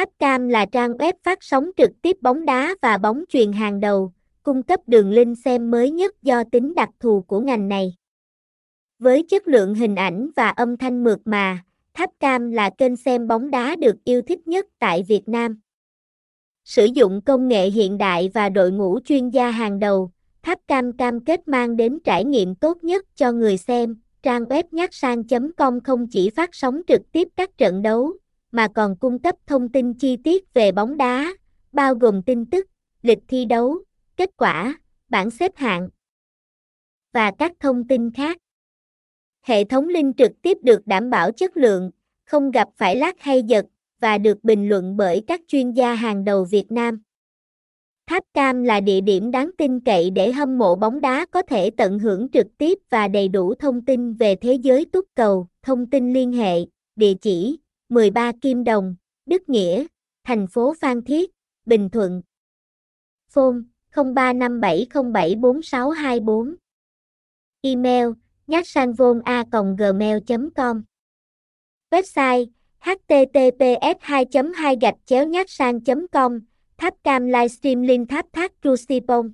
Tháp Cam là trang web phát sóng trực tiếp bóng đá và bóng chuyền hàng đầu, cung cấp đường link xem mới nhất do tính đặc thù của ngành này. Với chất lượng hình ảnh và âm thanh mượt mà, Tháp Cam là kênh xem bóng đá được yêu thích nhất tại Việt Nam. Sử dụng công nghệ hiện đại và đội ngũ chuyên gia hàng đầu, Tháp Cam cam kết mang đến trải nghiệm tốt nhất cho người xem. Trang web nhắc sang.com không chỉ phát sóng trực tiếp các trận đấu, mà còn cung cấp thông tin chi tiết về bóng đá, bao gồm tin tức, lịch thi đấu, kết quả, bảng xếp hạng và các thông tin khác. Hệ thống link trực tiếp được đảm bảo chất lượng, không gặp phải lag hay giật và được bình luận bởi các chuyên gia hàng đầu Việt Nam. Tháp Cam là địa điểm đáng tin cậy để hâm mộ bóng đá có thể tận hưởng trực tiếp và đầy đủ thông tin về thế giới túc cầu. Thông tin liên hệ, địa chỉ 13 Kim Đồng, Đức Nghĩa, thành phố Phan Thiết, Bình Thuận. Phone 0357074624. Email nhacsanvona.gmail.com Website https 2 2 gạch chéo nhát sang com tháp cam livestream link tháp thác Rusipong